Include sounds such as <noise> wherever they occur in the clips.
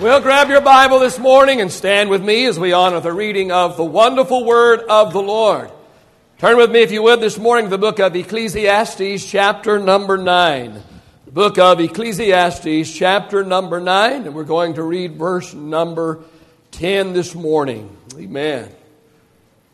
Well, grab your Bible this morning and stand with me as we honor the reading of the wonderful word of the Lord. Turn with me, if you would, this morning to the book of Ecclesiastes, chapter number 9. The book of Ecclesiastes, chapter number 9, and we're going to read verse number 10 this morning. Amen.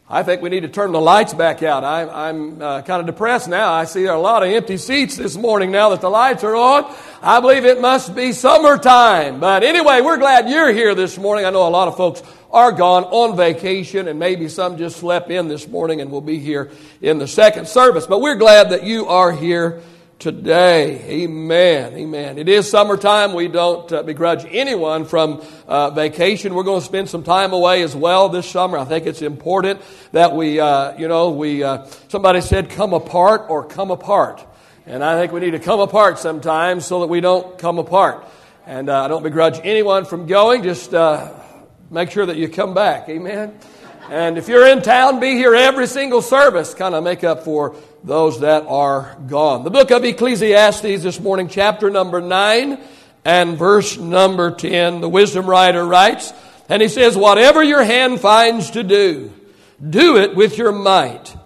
I think we need to turn the lights back out. I, am uh, kind of depressed now. I see there are a lot of empty seats this morning now that the lights are on. I believe it must be summertime. But anyway, we're glad you're here this morning. I know a lot of folks are gone on vacation and maybe some just slept in this morning and will be here in the second service. But we're glad that you are here today. Amen. Amen. It is summertime. We don't uh, begrudge anyone from uh, vacation. We're going to spend some time away as well this summer. I think it's important that we, uh, you know, we, uh, somebody said come apart or come apart. And I think we need to come apart sometimes so that we don't come apart. And uh, I don't begrudge anyone from going. Just uh, make sure that you come back. Amen. And if you're in town, be here every single service. Kind of make up for those that are gone. The book of Ecclesiastes this morning, chapter number 9 and verse number 10. The wisdom writer writes, and he says, Whatever your hand finds to do, do it with your might.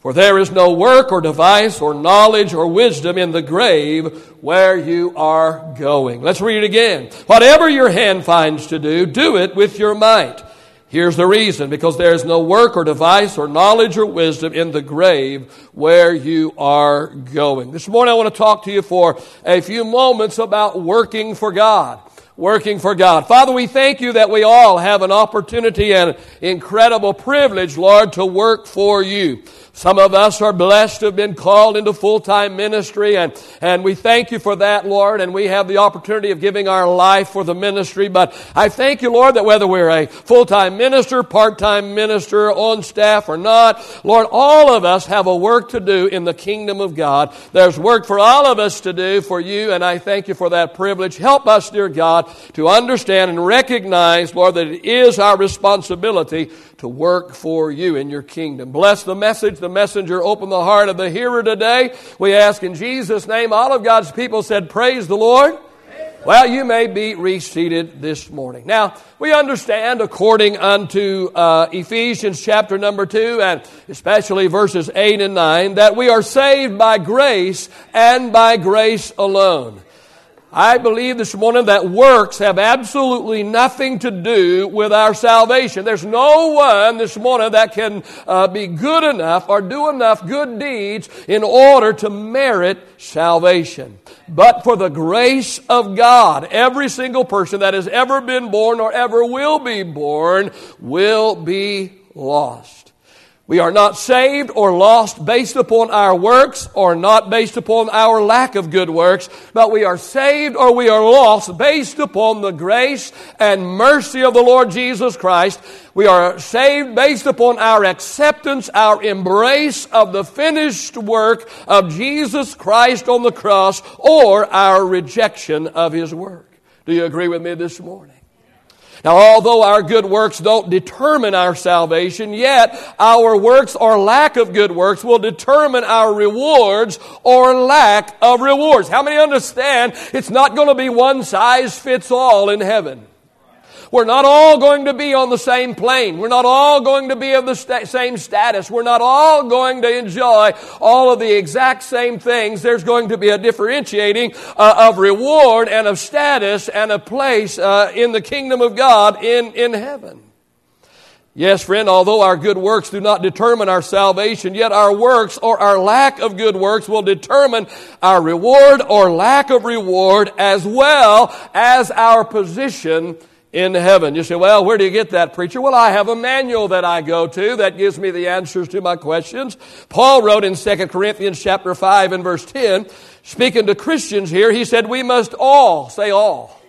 For there is no work or device or knowledge or wisdom in the grave where you are going. Let's read it again. Whatever your hand finds to do, do it with your might. Here's the reason because there is no work or device or knowledge or wisdom in the grave where you are going. This morning I want to talk to you for a few moments about working for God. Working for God. Father, we thank you that we all have an opportunity and incredible privilege, Lord, to work for you. Some of us are blessed to have been called into full-time ministry and, and we thank you for that, Lord, and we have the opportunity of giving our life for the ministry. But I thank you, Lord, that whether we're a full-time minister, part-time minister, on staff or not, Lord, all of us have a work to do in the kingdom of God. There's work for all of us to do for you, and I thank you for that privilege. Help us, dear God, to understand and recognize, Lord, that it is our responsibility to work for you in your kingdom. Bless the message, the messenger. Open the heart of the hearer today. We ask in Jesus' name. All of God's people said, Praise the Lord. Well, you may be reseated this morning. Now, we understand according unto uh, Ephesians chapter number 2 and especially verses 8 and 9 that we are saved by grace and by grace alone. I believe this morning that works have absolutely nothing to do with our salvation. There's no one this morning that can uh, be good enough or do enough good deeds in order to merit salvation. But for the grace of God, every single person that has ever been born or ever will be born will be lost. We are not saved or lost based upon our works or not based upon our lack of good works, but we are saved or we are lost based upon the grace and mercy of the Lord Jesus Christ. We are saved based upon our acceptance, our embrace of the finished work of Jesus Christ on the cross or our rejection of His work. Do you agree with me this morning? Now, although our good works don't determine our salvation, yet our works or lack of good works will determine our rewards or lack of rewards. How many understand it's not going to be one size fits all in heaven? We're not all going to be on the same plane. We're not all going to be of the same status. We're not all going to enjoy all of the exact same things. There's going to be a differentiating uh, of reward and of status and a place uh, in the kingdom of God in, in heaven. Yes, friend, although our good works do not determine our salvation, yet our works or our lack of good works will determine our reward or lack of reward as well as our position in heaven. You say, well, where do you get that, preacher? Well, I have a manual that I go to that gives me the answers to my questions. Paul wrote in 2 Corinthians chapter 5 and verse 10, speaking to Christians here, he said, we must all, say all,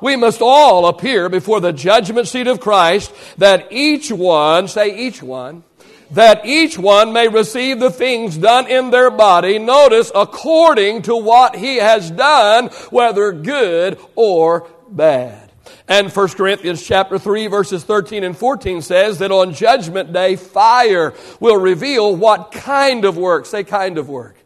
we must all appear before the judgment seat of Christ that each one, say each one, that each one may receive the things done in their body, notice, according to what he has done, whether good or bad. And 1 Corinthians chapter 3 verses 13 and 14 says that on judgment day fire will reveal what kind of work, say kind of work.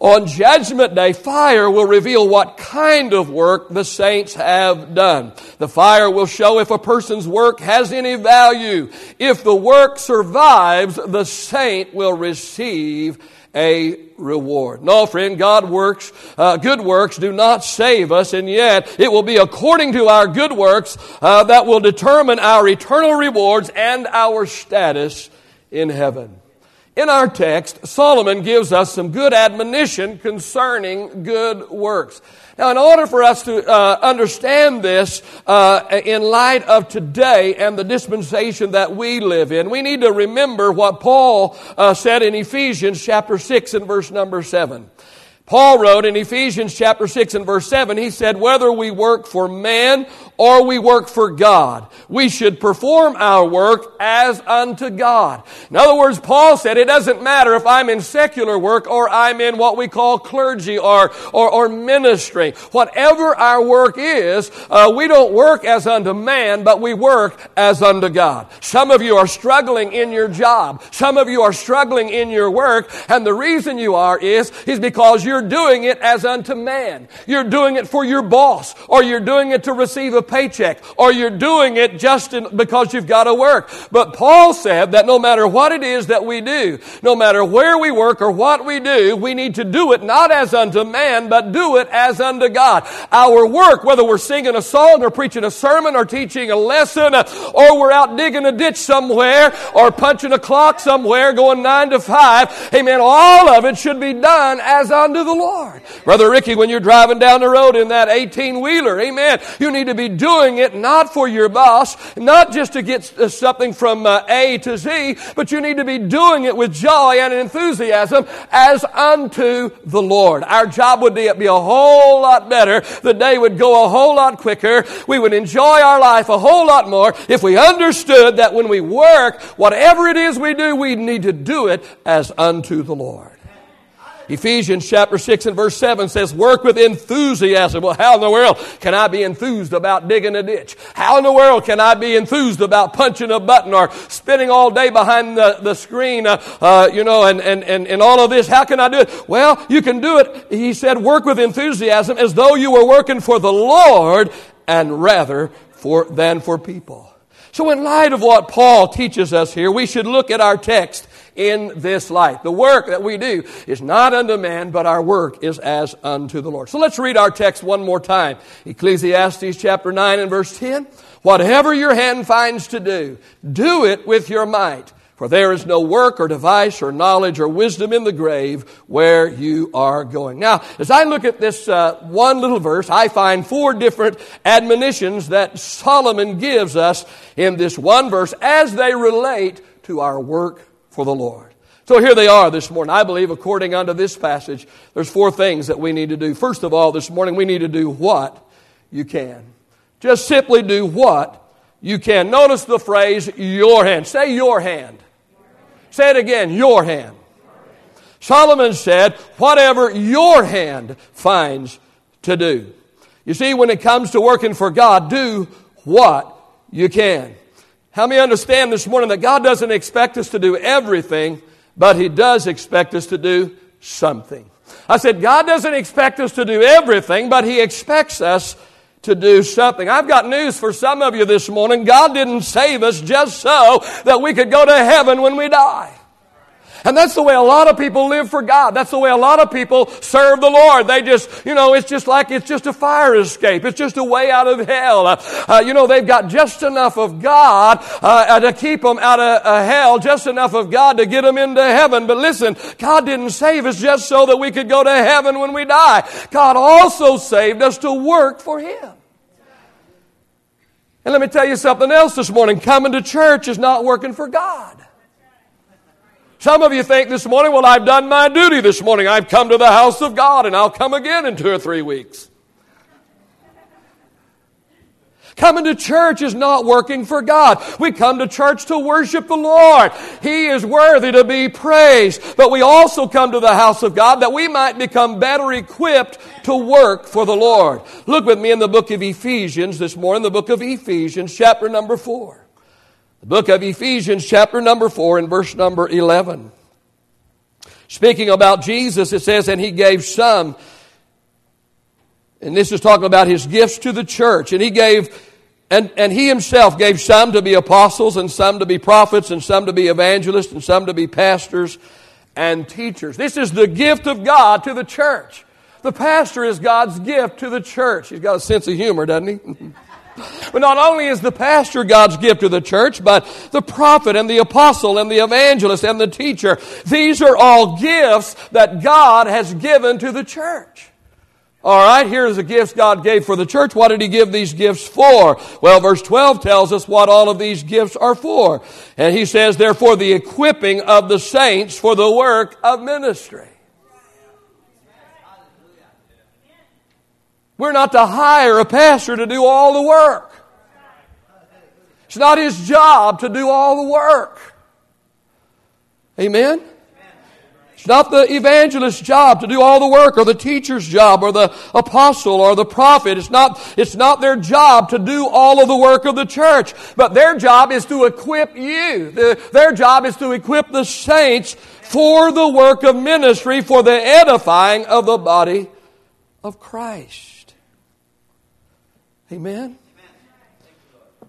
On Judgment Day, fire will reveal what kind of work the saints have done. The fire will show if a person's work has any value. If the work survives, the saint will receive a reward. No, friend, God works, uh, good works do not save us, and yet it will be according to our good works uh, that will determine our eternal rewards and our status in heaven. In our text, Solomon gives us some good admonition concerning good works. Now, in order for us to uh, understand this uh, in light of today and the dispensation that we live in, we need to remember what Paul uh, said in Ephesians chapter 6 and verse number 7. Paul wrote in Ephesians chapter 6 and verse 7, he said, whether we work for man or we work for God, we should perform our work as unto God. In other words, Paul said it doesn't matter if I'm in secular work or I'm in what we call clergy or, or, or ministry. Whatever our work is, uh, we don't work as unto man, but we work as unto God. Some of you are struggling in your job. Some of you are struggling in your work, and the reason you are is, is because you're you're doing it as unto man. You're doing it for your boss, or you're doing it to receive a paycheck, or you're doing it just in, because you've got to work. But Paul said that no matter what it is that we do, no matter where we work or what we do, we need to do it not as unto man, but do it as unto God. Our work, whether we're singing a song or preaching a sermon or teaching a lesson, or we're out digging a ditch somewhere, or punching a clock somewhere, going nine to five, amen, all of it should be done as unto the Lord. Brother Ricky, when you're driving down the road in that 18 wheeler, amen, you need to be doing it not for your boss, not just to get uh, something from uh, A to Z, but you need to be doing it with joy and enthusiasm as unto the Lord. Our job would be a whole lot better. The day would go a whole lot quicker. We would enjoy our life a whole lot more if we understood that when we work, whatever it is we do, we need to do it as unto the Lord. Ephesians chapter 6 and verse 7 says, work with enthusiasm. Well, how in the world can I be enthused about digging a ditch? How in the world can I be enthused about punching a button or spending all day behind the, the screen, uh, uh, you know, and, and, and, and all of this? How can I do it? Well, you can do it, he said, work with enthusiasm as though you were working for the Lord and rather for, than for people. So in light of what Paul teaches us here, we should look at our text in this life. The work that we do is not unto man, but our work is as unto the Lord. So let's read our text one more time. Ecclesiastes chapter 9 and verse 10. Whatever your hand finds to do, do it with your might. For there is no work or device or knowledge or wisdom in the grave where you are going. Now, as I look at this uh, one little verse, I find four different admonitions that Solomon gives us in this one verse as they relate to our work for the Lord. So here they are this morning. I believe, according unto this passage, there's four things that we need to do. First of all, this morning, we need to do what you can. Just simply do what you can. Notice the phrase, your hand. Say your hand. Say it again, your hand. Solomon said, whatever your hand finds to do. You see, when it comes to working for God, do what you can. How many understand this morning that God doesn't expect us to do everything, but He does expect us to do something? I said, God doesn't expect us to do everything, but He expects us to do something. I've got news for some of you this morning. God didn't save us just so that we could go to heaven when we die. And that's the way a lot of people live for God. That's the way a lot of people serve the Lord. They just, you know, it's just like it's just a fire escape. It's just a way out of hell. Uh, uh, you know, they've got just enough of God uh, uh to keep them out of uh, hell, just enough of God to get them into heaven. But listen, God didn't save us just so that we could go to heaven when we die. God also saved us to work for Him. And let me tell you something else this morning. Coming to church is not working for God. Some of you think this morning, well, I've done my duty this morning. I've come to the house of God and I'll come again in two or three weeks. Coming to church is not working for God. We come to church to worship the Lord. He is worthy to be praised. But we also come to the house of God that we might become better equipped to work for the Lord. Look with me in the book of Ephesians this morning, the book of Ephesians, chapter number four. The book of Ephesians, chapter number 4, and verse number 11. Speaking about Jesus, it says, and he gave some, and this is talking about his gifts to the church, and he gave, and, and he himself gave some to be apostles, and some to be prophets, and some to be evangelists, and some to be pastors and teachers. This is the gift of God to the church. The pastor is God's gift to the church. He's got a sense of humor, doesn't he? <laughs> But not only is the pastor God's gift to the church, but the prophet and the apostle and the evangelist and the teacher. These are all gifts that God has given to the church. All right, here's the gifts God gave for the church. What did He give these gifts for? Well, verse 12 tells us what all of these gifts are for. And He says, therefore, the equipping of the saints for the work of ministry. We're not to hire a pastor to do all the work. It's not his job to do all the work. Amen? It's not the evangelist's job to do all the work or the teacher's job or the apostle or the prophet. It's not, it's not their job to do all of the work of the church. But their job is to equip you. Their job is to equip the saints for the work of ministry, for the edifying of the body of Christ. Amen.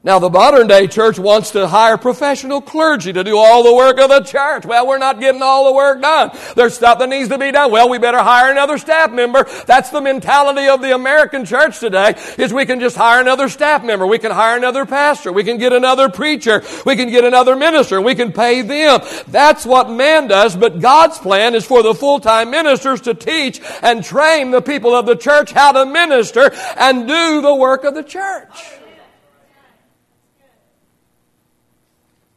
Now, the modern day church wants to hire professional clergy to do all the work of the church. Well, we're not getting all the work done. There's stuff that needs to be done. Well, we better hire another staff member. That's the mentality of the American church today, is we can just hire another staff member. We can hire another pastor. We can get another preacher. We can get another minister. We can pay them. That's what man does, but God's plan is for the full-time ministers to teach and train the people of the church how to minister and do the work of the church.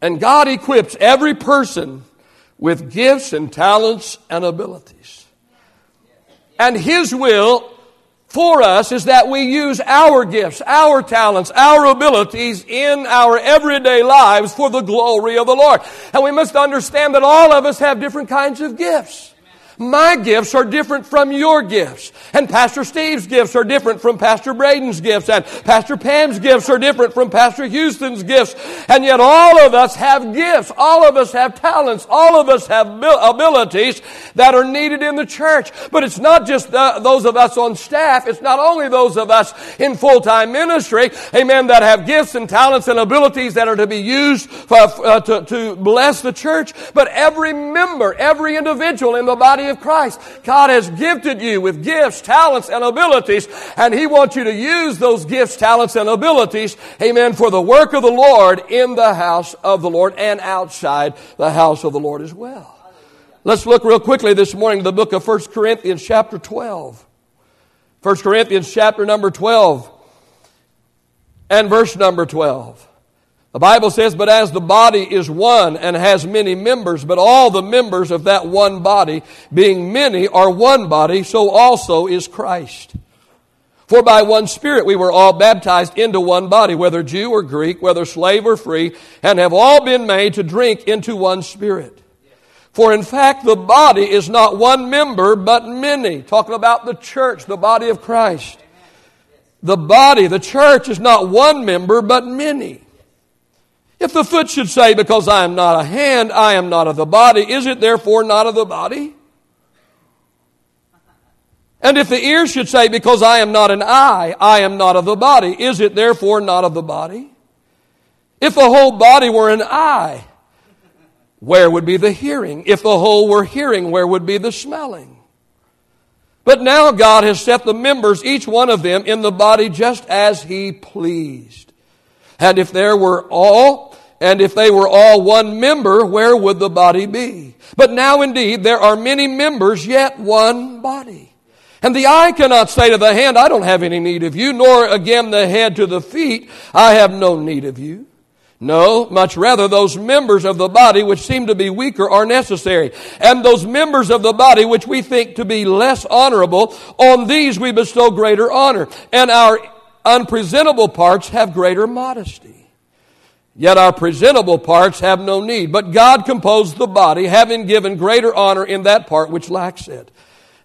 And God equips every person with gifts and talents and abilities. And His will for us is that we use our gifts, our talents, our abilities in our everyday lives for the glory of the Lord. And we must understand that all of us have different kinds of gifts. My gifts are different from your gifts. And Pastor Steve's gifts are different from Pastor Braden's gifts. And Pastor Pam's gifts are different from Pastor Houston's gifts. And yet all of us have gifts. All of us have talents. All of us have abilities that are needed in the church. But it's not just those of us on staff. It's not only those of us in full-time ministry, amen, that have gifts and talents and abilities that are to be used for, uh, to, to bless the church, but every member, every individual in the body of Christ. God has gifted you with gifts, talents, and abilities, and He wants you to use those gifts, talents, and abilities, amen, for the work of the Lord in the house of the Lord and outside the house of the Lord as well. Let's look real quickly this morning to the book of 1 Corinthians chapter 12. 1 Corinthians chapter number 12 and verse number 12. The Bible says, But as the body is one and has many members, but all the members of that one body, being many, are one body, so also is Christ. For by one Spirit we were all baptized into one body, whether Jew or Greek, whether slave or free, and have all been made to drink into one Spirit. For in fact, the body is not one member, but many. Talking about the church, the body of Christ. The body, the church, is not one member, but many. If the foot should say, Because I am not a hand, I am not of the body, is it therefore not of the body? And if the ear should say, Because I am not an eye, I am not of the body, is it therefore not of the body? If the whole body were an eye, where would be the hearing? If the whole were hearing, where would be the smelling? But now God has set the members, each one of them, in the body just as He pleased. And if there were all and if they were all one member, where would the body be? But now indeed there are many members, yet one body. And the eye cannot say to the hand, I don't have any need of you, nor again the head to the feet, I have no need of you. No, much rather those members of the body which seem to be weaker are necessary. And those members of the body which we think to be less honorable, on these we bestow greater honor. And our unpresentable parts have greater modesty. Yet our presentable parts have no need. But God composed the body, having given greater honor in that part which lacks it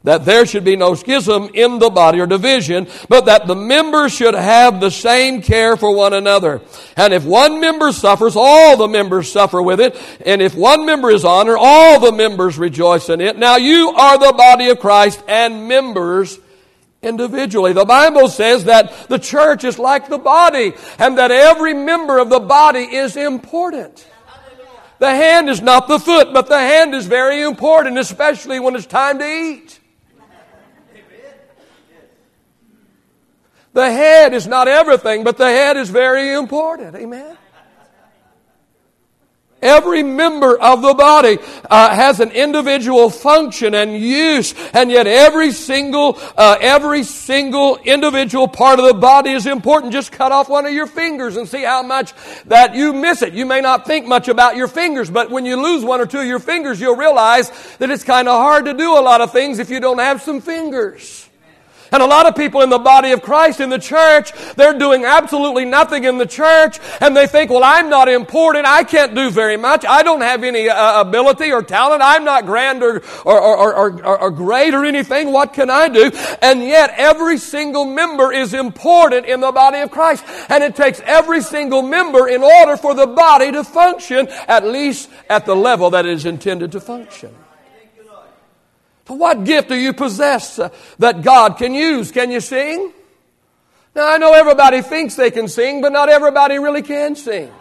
that there should be no schism in the body or division, but that the members should have the same care for one another. And if one member suffers, all the members suffer with it. And if one member is honored, all the members rejoice in it. Now you are the body of Christ and members individually. The Bible says that the church is like the body and that every member of the body is important. The hand is not the foot, but the hand is very important, especially when it's time to eat. The head is not everything, but the head is very important. Amen. Every member of the body uh, has an individual function and use, and yet every single, uh, every single individual part of the body is important. Just cut off one of your fingers and see how much that you miss it. You may not think much about your fingers, but when you lose one or two of your fingers, you'll realize that it's kind of hard to do a lot of things if you don't have some fingers. And a lot of people in the body of Christ, in the church, they're doing absolutely nothing in the church, and they think, well, I'm not important. I can't do very much. I don't have any uh, ability or talent. I'm not grand or, or, or, or, or great or anything. What can I do? And yet, every single member is important in the body of Christ. And it takes every single member in order for the body to function, at least at the level that it is intended to function. What gift do you possess uh, that God can use? Can you sing? Now, I know everybody thinks they can sing, but not everybody really can sing.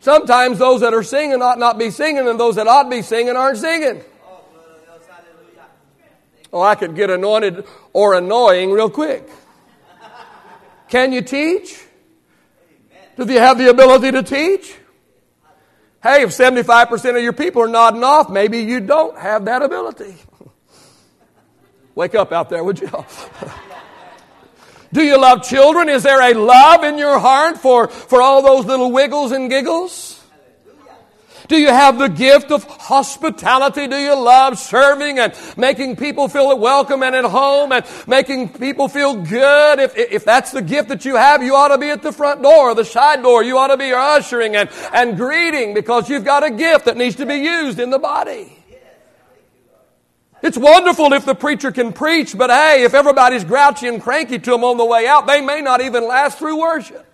Sometimes those that are singing ought not be singing, and those that ought to be singing aren't singing. Oh, I could get anointed or annoying real quick. Can you teach? Do you have the ability to teach? Hey, if 75% of your people are nodding off, maybe you don't have that ability. <laughs> Wake up out there, would you? <laughs> Do you love children? Is there a love in your heart for, for all those little wiggles and giggles? Do you have the gift of hospitality? Do you love serving and making people feel welcome and at home and making people feel good? If, if that's the gift that you have, you ought to be at the front door or the side door. You ought to be ushering and, and greeting because you've got a gift that needs to be used in the body. It's wonderful if the preacher can preach, but hey, if everybody's grouchy and cranky to them on the way out, they may not even last through worship.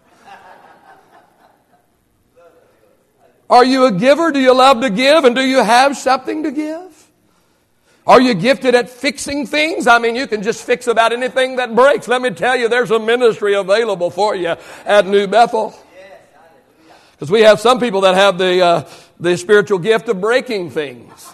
Are you a giver? Do you love to give? And do you have something to give? Are you gifted at fixing things? I mean, you can just fix about anything that breaks. Let me tell you, there's a ministry available for you at New Bethel. Because we have some people that have the, uh, the spiritual gift of breaking things.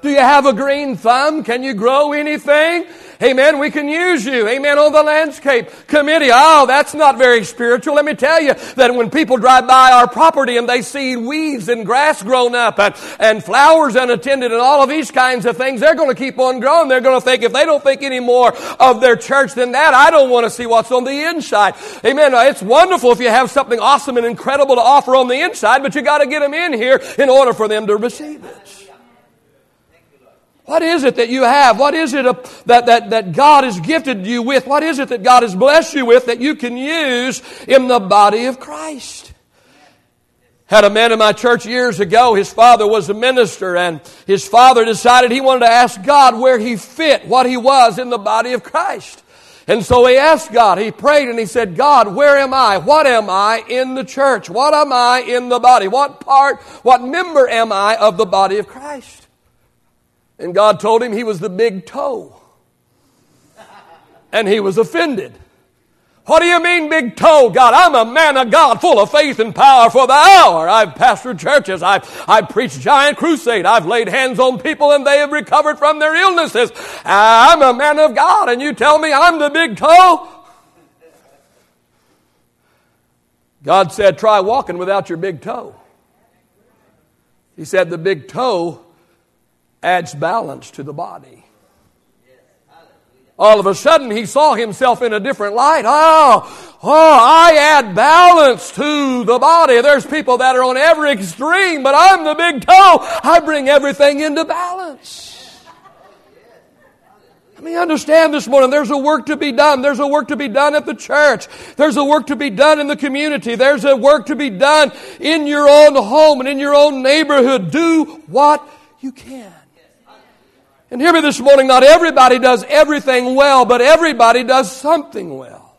Do you have a green thumb? Can you grow anything? Amen. We can use you. Amen. On the landscape committee. Oh, that's not very spiritual. Let me tell you that when people drive by our property and they see weeds and grass grown up and, and flowers unattended and all of these kinds of things, they're going to keep on growing. They're going to think if they don't think any more of their church than that, I don't want to see what's on the inside. Amen. It's wonderful if you have something awesome and incredible to offer on the inside, but you got to get them in here in order for them to receive it. What is it that you have? What is it that, that, that God has gifted you with? What is it that God has blessed you with that you can use in the body of Christ? Had a man in my church years ago, his father was a minister, and his father decided he wanted to ask God where he fit, what he was in the body of Christ. And so he asked God, he prayed and he said, God, where am I? What am I in the church? What am I in the body? What part, what member am I of the body of Christ? And God told him he was the big toe. And he was offended. What do you mean, big toe, God? I'm a man of God, full of faith and power for the hour. I've pastored churches. I've, I've preached giant crusade. I've laid hands on people and they have recovered from their illnesses. I'm a man of God and you tell me I'm the big toe? God said, try walking without your big toe. He said the big toe adds balance to the body. All of a sudden, he saw himself in a different light. Oh, oh, I add balance to the body. There's people that are on every extreme, but I'm the big toe. I bring everything into balance. Let me understand this morning. There's a work to be done. There's a work to be done at the church. There's a work to be done in the community. There's a work to be done in your own home and in your own neighborhood. Do what you can. And hear me this morning, not everybody does everything well, but everybody does something well.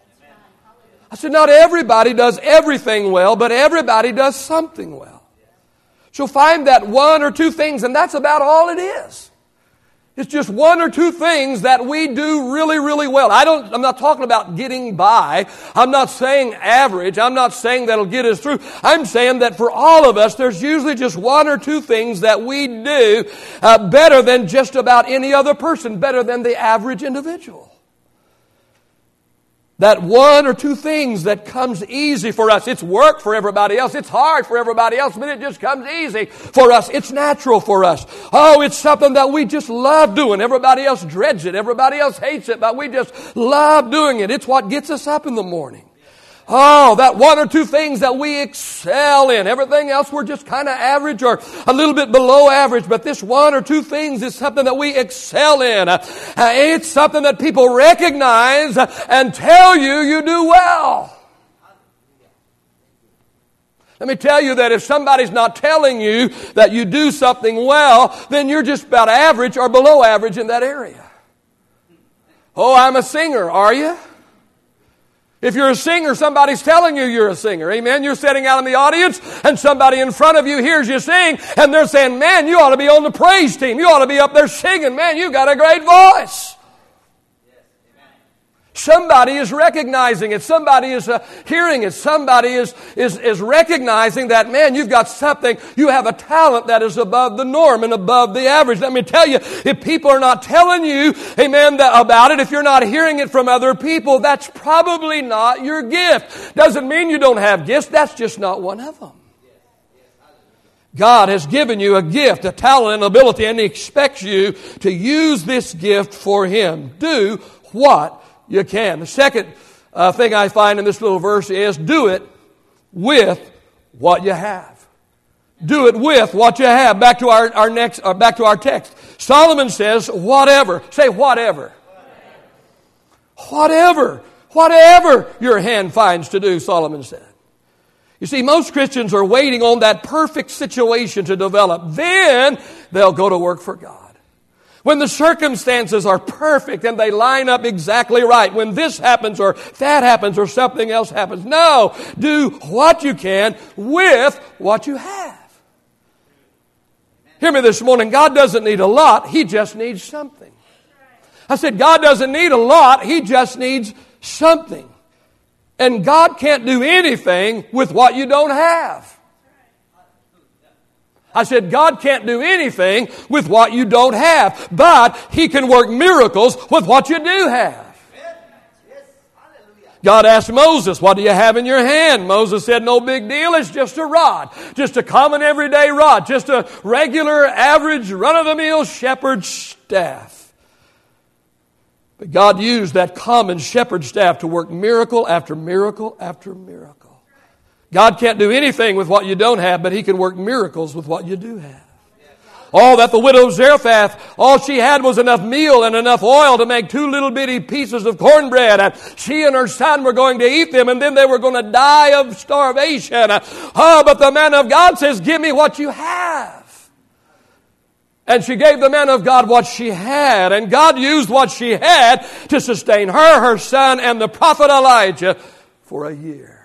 I said, not everybody does everything well, but everybody does something well. So find that one or two things, and that's about all it is. It's just one or two things that we do really, really well. I don't, I'm not talking about getting by. I'm not saying average. I'm not saying that'll get us through. I'm saying that for all of us, there's usually just one or two things that we do uh, better than just about any other person, better than the average individual that one or two things that comes easy for us. It's work for everybody else. It's hard for everybody else, but it just comes easy for us. It's natural for us. Oh, it's something that we just love doing. Everybody else dreads it. Everybody else hates it, but we just love doing it. It's what gets us up in the morning. Oh, that one or two things that we excel in. Everything else we're just kind of average or a little bit below average, but this one or two things is something that we excel in. Uh, it's something that people recognize and tell you you do well. Let me tell you that if somebody's not telling you that you do something well, then you're just about average or below average in that area. Oh, I'm a singer, are you? If you're a singer, somebody's telling you you're a singer. Amen. You're sitting out in the audience and somebody in front of you hears you sing and they're saying, man, you ought to be on the praise team. You ought to be up there singing. Man, you've got a great voice. Somebody is recognizing it. Somebody is uh, hearing it. Somebody is, is, is recognizing that, man, you've got something. You have a talent that is above the norm and above the average. Let me tell you, if people are not telling you, amen, that, about it, if you're not hearing it from other people, that's probably not your gift. Doesn't mean you don't have gifts. That's just not one of them. God has given you a gift, a talent, and ability, and He expects you to use this gift for Him. Do what you can. The second uh, thing I find in this little verse is do it with what you have. Do it with what you have. Back to our, our next, uh, back to our text. Solomon says, whatever. Say whatever. Whatever. Whatever your hand finds to do, Solomon said. You see, most Christians are waiting on that perfect situation to develop. Then they'll go to work for God. When the circumstances are perfect and they line up exactly right. When this happens or that happens or something else happens. No, do what you can with what you have. Hear me this morning. God doesn't need a lot. He just needs something. I said, God doesn't need a lot. He just needs something. And God can't do anything with what you don't have. I said, God can't do anything with what you don't have, but He can work miracles with what you do have. God asked Moses, What do you have in your hand? Moses said, No big deal. It's just a rod. Just a common everyday rod. Just a regular, average, run of the mill shepherd's staff. But God used that common shepherd's staff to work miracle after miracle after miracle. God can't do anything with what you don't have, but He can work miracles with what you do have. All that the widow Zarephath, all she had was enough meal and enough oil to make two little bitty pieces of cornbread. And she and her son were going to eat them and then they were going to die of starvation. Oh, but the man of God says, give me what you have. And she gave the man of God what she had. And God used what she had to sustain her, her son, and the prophet Elijah for a year.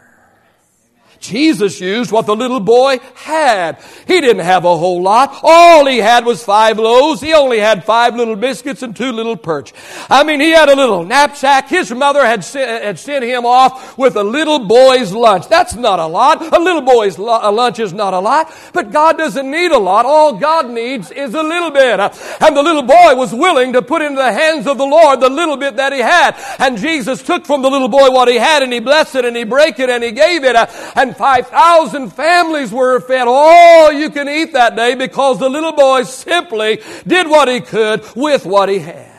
Jesus used what the little boy had. He didn't have a whole lot. All he had was five loaves. He only had five little biscuits and two little perch. I mean, he had a little knapsack. His mother had, had sent him off with a little boy's lunch. That's not a lot. A little boy's lunch is not a lot. But God doesn't need a lot. All God needs is a little bit. And the little boy was willing to put into the hands of the Lord the little bit that he had. And Jesus took from the little boy what he had and he blessed it and he broke it and he gave it. And 5,000 families were fed all you can eat that day because the little boy simply did what he could with what he had.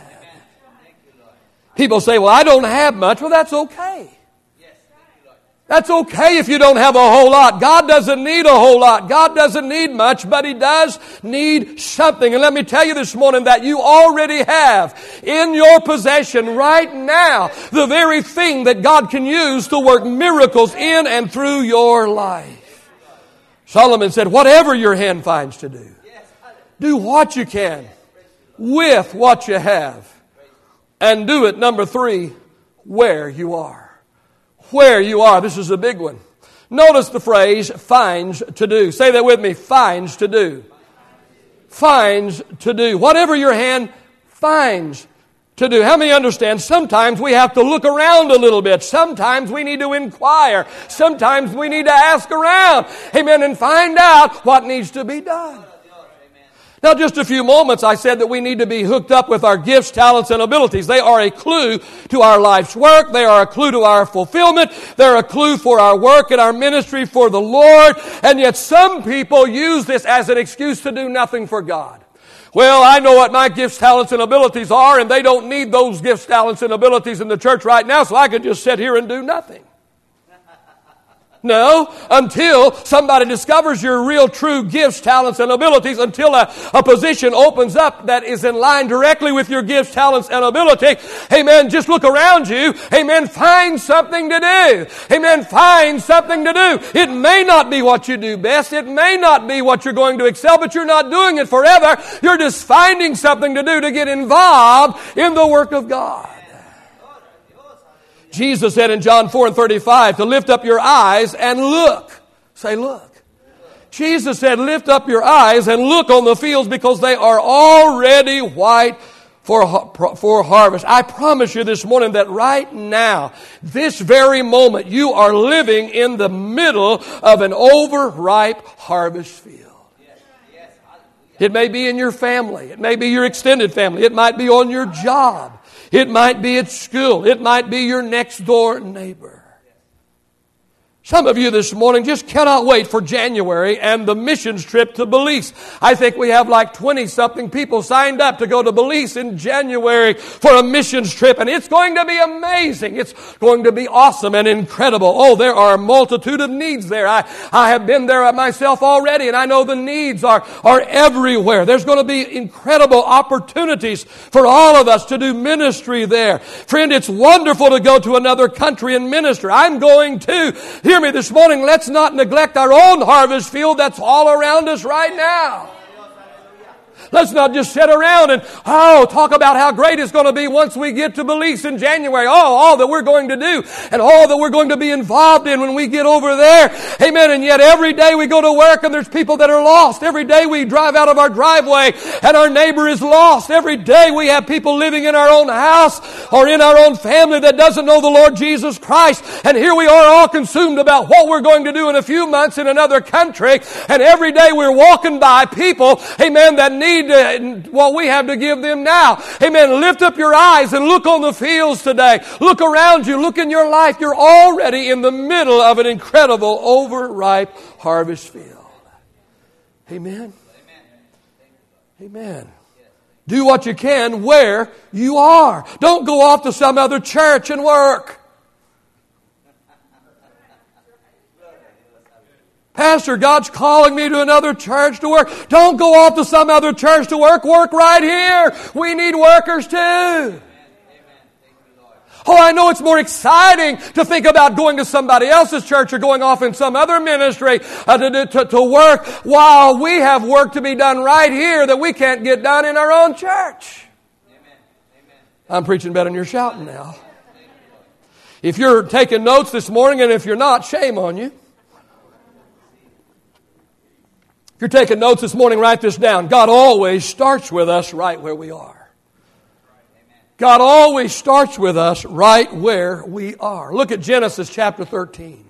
People say, well, I don't have much. Well, that's okay. That's okay if you don't have a whole lot. God doesn't need a whole lot. God doesn't need much, but He does need something. And let me tell you this morning that you already have in your possession right now the very thing that God can use to work miracles in and through your life. Solomon said, whatever your hand finds to do, do what you can with what you have. And do it, number three, where you are where you are. This is a big one. Notice the phrase finds to do. Say that with me finds to do. Finds to do. Whatever your hand finds to do. How many understand? Sometimes we have to look around a little bit. Sometimes we need to inquire. Sometimes we need to ask around. Amen. And find out what needs to be done. Now, just a few moments, I said that we need to be hooked up with our gifts, talents, and abilities. They are a clue to our life's work. They are a clue to our fulfillment. They're a clue for our work and our ministry for the Lord. And yet some people use this as an excuse to do nothing for God. Well, I know what my gifts, talents, and abilities are, and they don't need those gifts, talents, and abilities in the church right now, so I could just sit here and do nothing. No, until somebody discovers your real true gifts, talents, and abilities, until a, a position opens up that is in line directly with your gifts, talents, and ability. Amen. Just look around you. Amen. Find something to do. Amen. Find something to do. It may not be what you do best. It may not be what you're going to excel, but you're not doing it forever. You're just finding something to do to get involved in the work of God. Jesus said in John 4 and 35 to lift up your eyes and look. Say, look. Jesus said, lift up your eyes and look on the fields because they are already white for, for harvest. I promise you this morning that right now, this very moment, you are living in the middle of an overripe harvest field. It may be in your family. It may be your extended family. It might be on your job. It might be at school. It might be your next door neighbor. Some of you this morning just cannot wait for January and the missions trip to Belize. I think we have like 20 something people signed up to go to Belize in January for a missions trip and it's going to be amazing. It's going to be awesome and incredible. Oh, there are a multitude of needs there. I, I have been there myself already and I know the needs are, are everywhere. There's going to be incredible opportunities for all of us to do ministry there. Friend, it's wonderful to go to another country and minister. I'm going to. Hear me this morning. Let's not neglect our own harvest field that's all around us right now. Let's not just sit around and, oh, talk about how great it's going to be once we get to Belize in January. Oh, all that we're going to do and all that we're going to be involved in when we get over there. Amen. And yet every day we go to work and there's people that are lost. Every day we drive out of our driveway and our neighbor is lost. Every day we have people living in our own house or in our own family that doesn't know the Lord Jesus Christ. And here we are all consumed about what we're going to do in a few months in another country. And every day we're walking by people, amen, that need need to, what we have to give them now. Amen. Lift up your eyes and look on the fields today. Look around you. Look in your life. You're already in the middle of an incredible overripe harvest field. Amen. Amen. Do what you can where you are. Don't go off to some other church and work. Pastor, God's calling me to another church to work. Don't go off to some other church to work. Work right here. We need workers too. Oh, I know it's more exciting to think about going to somebody else's church or going off in some other ministry uh, to, to, to work while we have work to be done right here that we can't get done in our own church. amen I'm preaching better than you're shouting now. If you're taking notes this morning and if you're not, shame on you. If you're taking notes this morning, write this down. God always starts with us right where we are. God always starts with us right where we are. Look at Genesis chapter 13.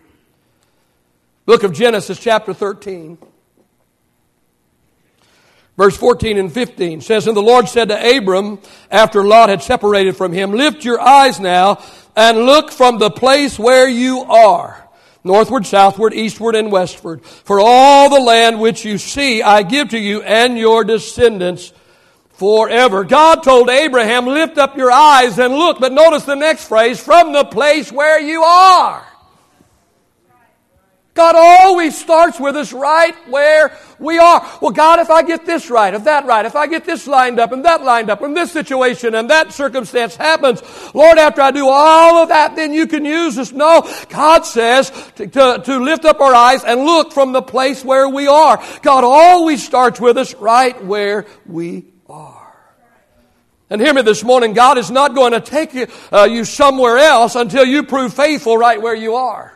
Book of Genesis chapter 13. Verse 14 and 15 says, And the Lord said to Abram, after Lot had separated from him, Lift your eyes now and look from the place where you are northward, southward, eastward, and westward. For all the land which you see, I give to you and your descendants forever. God told Abraham, lift up your eyes and look. But notice the next phrase, from the place where you are. God always starts with us right where we are. Well, God, if I get this right, if that right, if I get this lined up and that lined up, and this situation and that circumstance happens, Lord, after I do all of that, then you can use this. No, God says to, to, to lift up our eyes and look from the place where we are. God always starts with us right where we are. And hear me this morning, God is not going to take you, uh, you somewhere else until you prove faithful right where you are.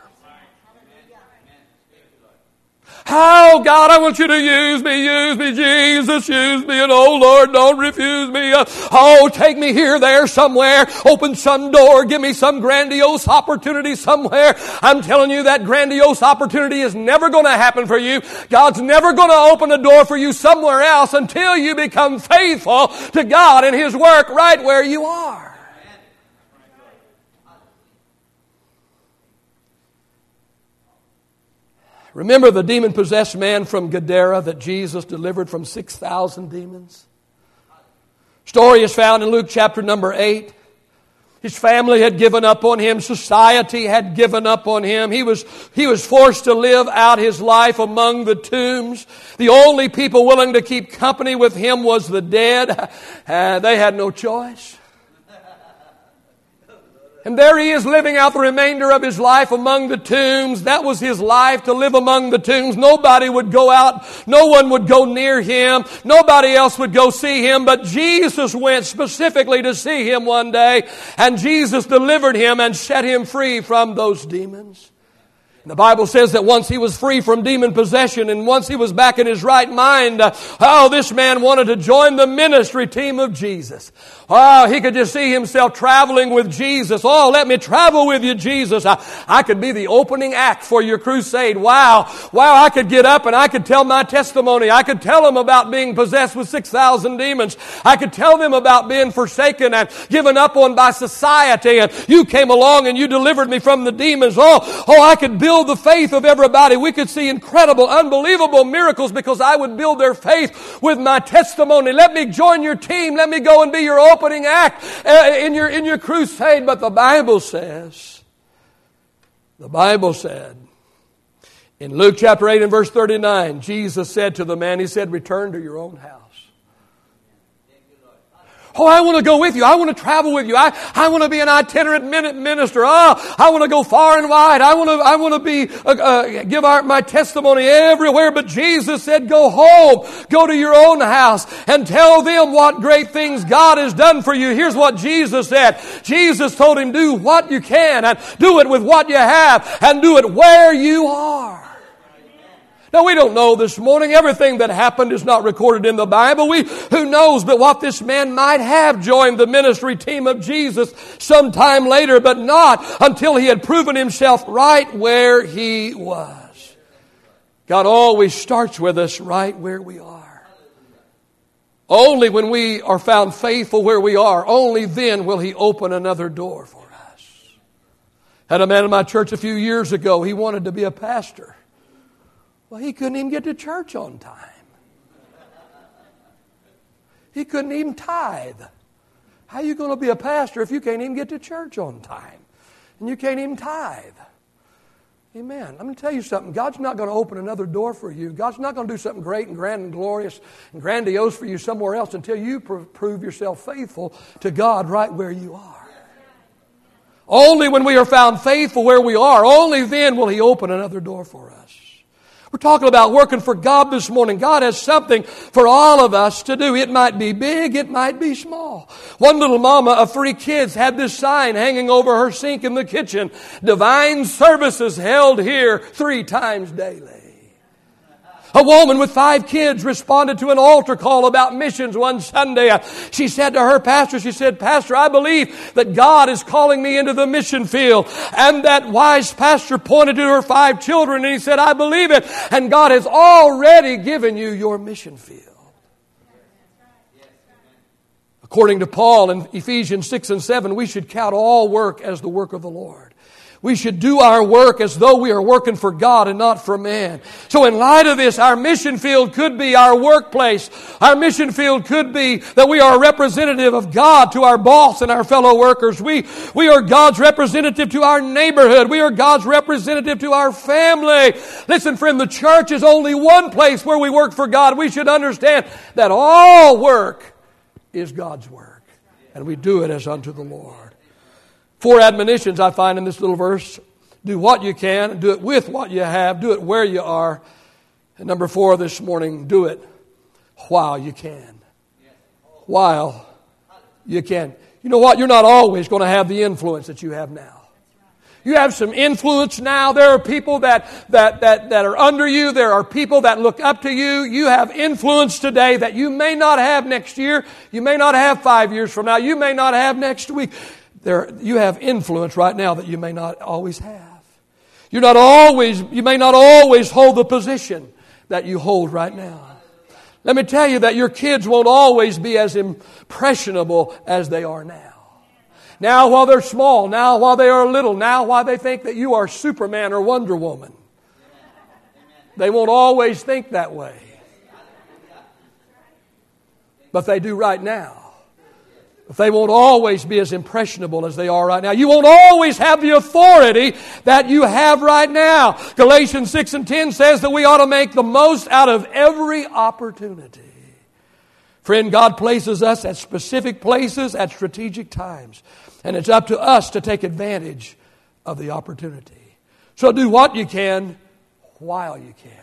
How, God, I want you to use me, use me, Jesus, use me, and oh Lord, don't refuse me. Oh, take me here, there, somewhere. Open some door, give me some grandiose opportunity somewhere. I'm telling you that grandiose opportunity is never going to happen for you. God's never going to open a door for you somewhere else until you become faithful to God and His work right where you are. Remember the demon possessed man from Gadara that Jesus delivered from 6,000 demons? Story is found in Luke chapter number 8. His family had given up on him. Society had given up on him. He was, he was forced to live out his life among the tombs. The only people willing to keep company with him was the dead. Uh, <laughs> they had no choice. And there he is living out the remainder of his life among the tombs. That was his life to live among the tombs. Nobody would go out. No one would go near him. Nobody else would go see him. But Jesus went specifically to see him one day. And Jesus delivered him and set him free from those demons. The Bible says that once he was free from demon possession and once he was back in his right mind, uh, oh, this man wanted to join the ministry team of Jesus. Oh, he could just see himself traveling with Jesus. Oh, let me travel with you, Jesus. I, I could be the opening act for your crusade. Wow. Wow, I could get up and I could tell my testimony. I could tell them about being possessed with 6,000 demons. I could tell them about being forsaken and given up on by society. And you came along and you delivered me from the demons. Oh, oh, I could build the faith of everybody. We could see incredible, unbelievable miracles because I would build their faith with my testimony. Let me join your team. Let me go and be your opening opening act uh, in your, in your crusade. But the Bible says, the Bible said, in Luke chapter 8 and verse 39, Jesus said to the man, He said, Return to your own house. Oh, I want to go with you. I want to travel with you. I, I want to be an itinerant minute minister. Oh, I want to go far and wide. I want to, I want to be, uh, uh, give our, my testimony everywhere. But Jesus said, go home, go to your own house and tell them what great things God has done for you. Here's what Jesus said. Jesus told him, do what you can and do it with what you have and do it where you are. Now we don't know this morning. Everything that happened is not recorded in the Bible. We, who knows but what this man might have joined the ministry team of Jesus sometime later, but not until he had proven himself right where he was. God always starts with us right where we are. Only when we are found faithful where we are, only then will he open another door for us. Had a man in my church a few years ago, he wanted to be a pastor. Well, he couldn't even get to church on time. He couldn't even tithe. How are you going to be a pastor if you can't even get to church on time? And you can't even tithe. Amen. Going to tell you something. God's not going to open another door for you. God's not going to do something great and grand and glorious and grandiose for you somewhere else until you prove yourself faithful to God right where you are. Only when we are found faithful where we are, only then will He open another door for us. We're talking about working for God this morning. God has something for all of us to do. It might be big, it might be small. One little mama of three kids had this sign hanging over her sink in the kitchen. Divine services held here three times daily. A woman with five kids responded to an altar call about missions one Sunday. She said to her pastor, she said, Pastor, I believe that God is calling me into the mission field. And that wise pastor pointed to her five children and he said, I believe it. And God has already given you your mission field. According to Paul in Ephesians 6 and 7, we should count all work as the work of the Lord. We should do our work as though we are working for God and not for man. So in light of this, our mission field could be our workplace. Our mission field could be that we are a representative of God to our boss and our fellow workers. We, we are God's representative to our neighborhood. We are God's representative to our family. Listen, friend, the church is only one place where we work for God. We should understand that all work is God's work. And we do it as unto the Lord. Four admonitions I find in this little verse. Do what you can, do it with what you have, do it where you are. And number four this morning, do it while you can. While you can. You know what? You're not always going to have the influence that you have now. You have some influence now. There are people that, that, that, that are under you. There are people that look up to you. You have influence today that you may not have next year. You may not have five years from now. You may not have next week. There, you have influence right now that you may not always have. You're not always, you may not always hold the position that you hold right now. Let me tell you that your kids won't always be as impressionable as they are now. Now while they're small, now while they are little, now while they think that you are Superman or Wonder Woman. They won't always think that way. But they do right now. They won't always be as impressionable as they are right now. You won't always have the authority that you have right now. Galatians 6 and 10 says that we ought to make the most out of every opportunity. Friend, God places us at specific places at strategic times. And it's up to us to take advantage of the opportunity. So do what you can while you can.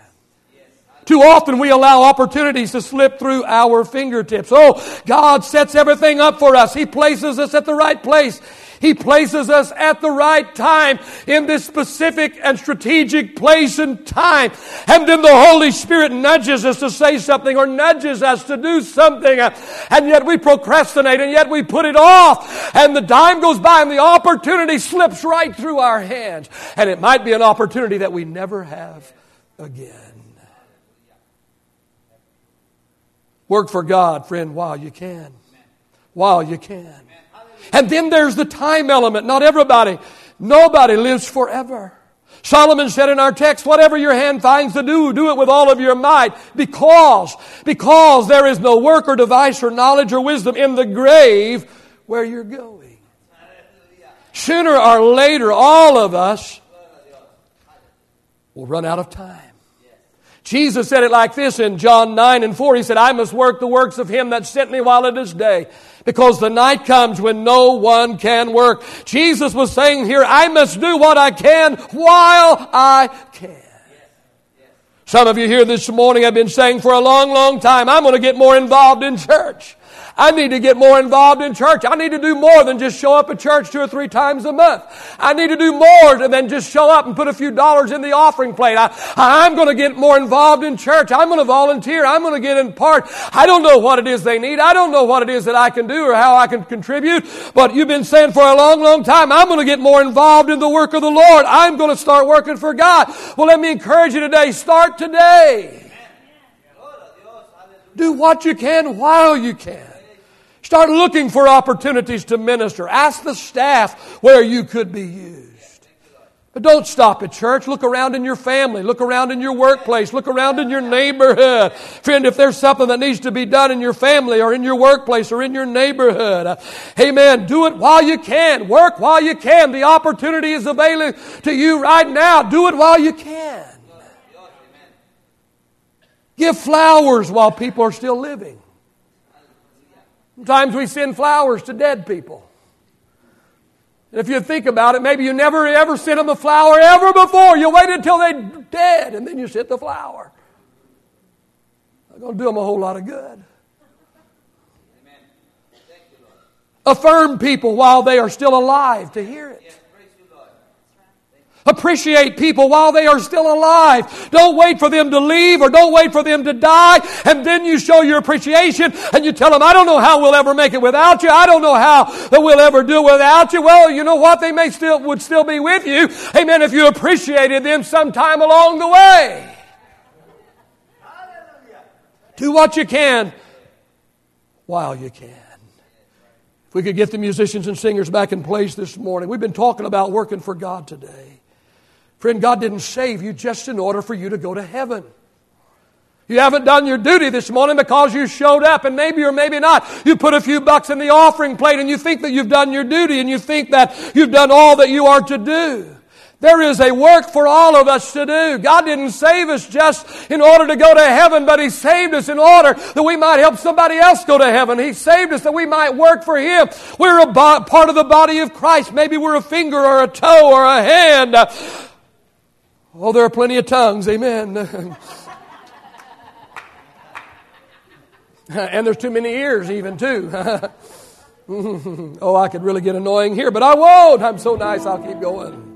Too often we allow opportunities to slip through our fingertips. Oh, God sets everything up for us. He places us at the right place. He places us at the right time in this specific and strategic place and time. And then the Holy Spirit nudges us to say something or nudges us to do something. And yet we procrastinate and yet we put it off. And the time goes by and the opportunity slips right through our hands. And it might be an opportunity that we never have again. Work for God, friend, while you can. While you can. And then there's the time element. Not everybody, nobody lives forever. Solomon said in our text, whatever your hand finds to do, do it with all of your might because, because there is no work or device or knowledge or wisdom in the grave where you're going. Sooner or later, all of us will run out of time. Jesus said it like this in John 9 and 4. He said, I must work the works of him that sent me while it is day, because the night comes when no one can work. Jesus was saying here, I must do what I can while I can. Some of you here this morning have been saying for a long, long time, I'm going to get more involved in church. I need to get more involved in church. I need to do more than just show up at church two or three times a month. I need to do more than just show up and put a few dollars in the offering plate. I, I'm going to get more involved in church. I'm going to volunteer. I'm going to get in part. I don't know what it is they need. I don't know what it is that I can do or how I can contribute. But you've been saying for a long, long time, I'm going to get more involved in the work of the Lord. I'm going to start working for God. Well, let me encourage you today. Start today. Do what you can while you can. Start looking for opportunities to minister. Ask the staff where you could be used. But don't stop at church. Look around in your family. Look around in your workplace. Look around in your neighborhood. Friend, if there's something that needs to be done in your family or in your workplace or in your neighborhood, uh, amen, do it while you can. Work while you can. The opportunity is available to you right now. Do it while you can. Give flowers while people are still living. Sometimes we send flowers to dead people. And if you think about it, maybe you never ever sent them a flower ever before. You wait until they're dead and then you send the flower. Not going to do them a whole lot of good. Affirm people while they are still alive to hear it. Appreciate people while they are still alive. Don't wait for them to leave or don't wait for them to die. And then you show your appreciation and you tell them, I don't know how we'll ever make it without you. I don't know how that we'll ever do without you. Well, you know what? They may still, would still be with you. Amen. If you appreciated them sometime along the way. Do what you can while you can If we could get the musicians and singers back in place this morning. We've been talking about working for God today. Friend, God didn't save you just in order for you to go to heaven. You haven't done your duty this morning because you showed up and maybe or maybe not. You put a few bucks in the offering plate and you think that you've done your duty and you think that you've done all that you are to do. There is a work for all of us to do. God didn't save us just in order to go to heaven, but He saved us in order that we might help somebody else go to heaven. He saved us that we might work for Him. We're a bo- part of the body of Christ. Maybe we're a finger or a toe or a hand. Oh, there are plenty of tongues. Amen. <laughs> and there's too many ears, even, too. <laughs> oh, I could really get annoying here, but I won't. I'm so nice, I'll keep going.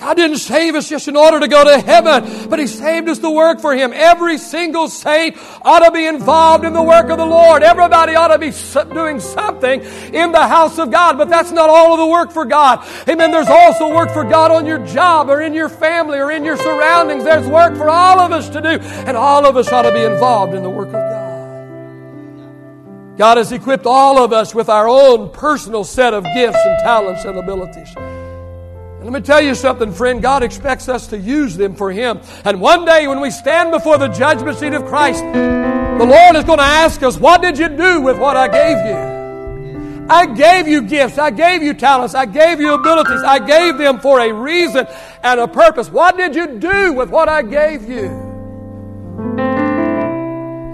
God didn't save us just in order to go to heaven, but He saved us to work for Him. Every single saint ought to be involved in the work of the Lord. Everybody ought to be doing something in the house of God, but that's not all of the work for God. Amen. There's also work for God on your job or in your family or in your surroundings. There's work for all of us to do, and all of us ought to be involved in the work of God. God has equipped all of us with our own personal set of gifts and talents and abilities. And let me tell you something, friend. God expects us to use them for Him. And one day when we stand before the judgment seat of Christ, the Lord is going to ask us, What did you do with what I gave you? I gave you gifts. I gave you talents. I gave you abilities. I gave them for a reason and a purpose. What did you do with what I gave you?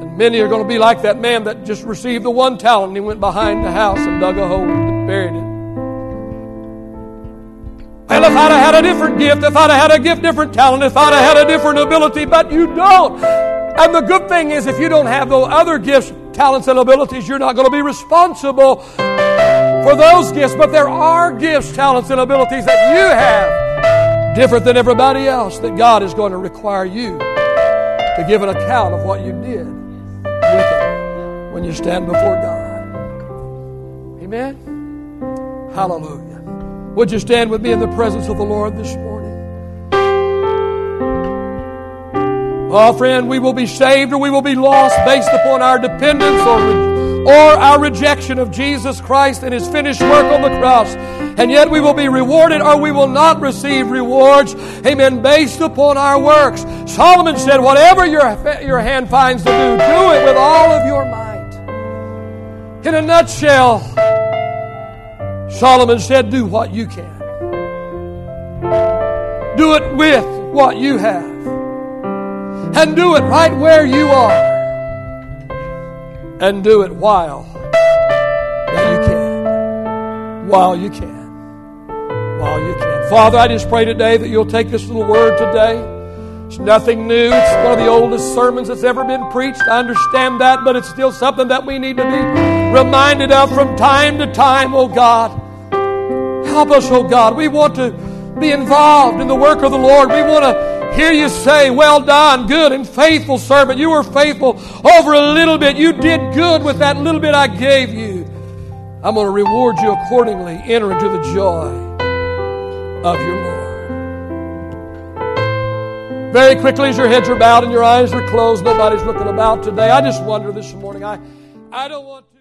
And many are going to be like that man that just received the one talent and he went behind the house and dug a hole and buried it. Well, if I'd have had a different gift, if I'd have had a gift, different talent, if I'd have had a different ability, but you don't. And the good thing is, if you don't have those other gifts, talents, and abilities, you're not going to be responsible for those gifts. But there are gifts, talents, and abilities that you have, different than everybody else, that God is going to require you to give an account of what you did with when you stand before God. Amen? Hallelujah. Would you stand with me in the presence of the Lord this morning? Oh, friend, we will be saved or we will be lost based upon our dependence or, or our rejection of Jesus Christ and His finished work on the cross. And yet we will be rewarded or we will not receive rewards, amen, based upon our works. Solomon said, whatever your, your hand finds to do, do it with all of your might. In a nutshell, Solomon said, do what you can. Do it with what you have and do it right where you are. And do it while you can. While you can. While you can. Father, I just pray today that you'll take this little word today. It's nothing new. It's one of the oldest sermons that's ever been preached. I understand that, but it's still something that we need to be reminded of from time to time, oh God. Help us, oh God. We want to be involved in the work of the Lord. We want to hear you say, Well done, good and faithful servant. You were faithful over a little bit. You did good with that little bit I gave you. I'm going to reward you accordingly. Enter into the joy of your Lord. Very quickly, as your heads are bowed and your eyes are closed, nobody's looking about today. I just wonder this morning. I, I don't want to.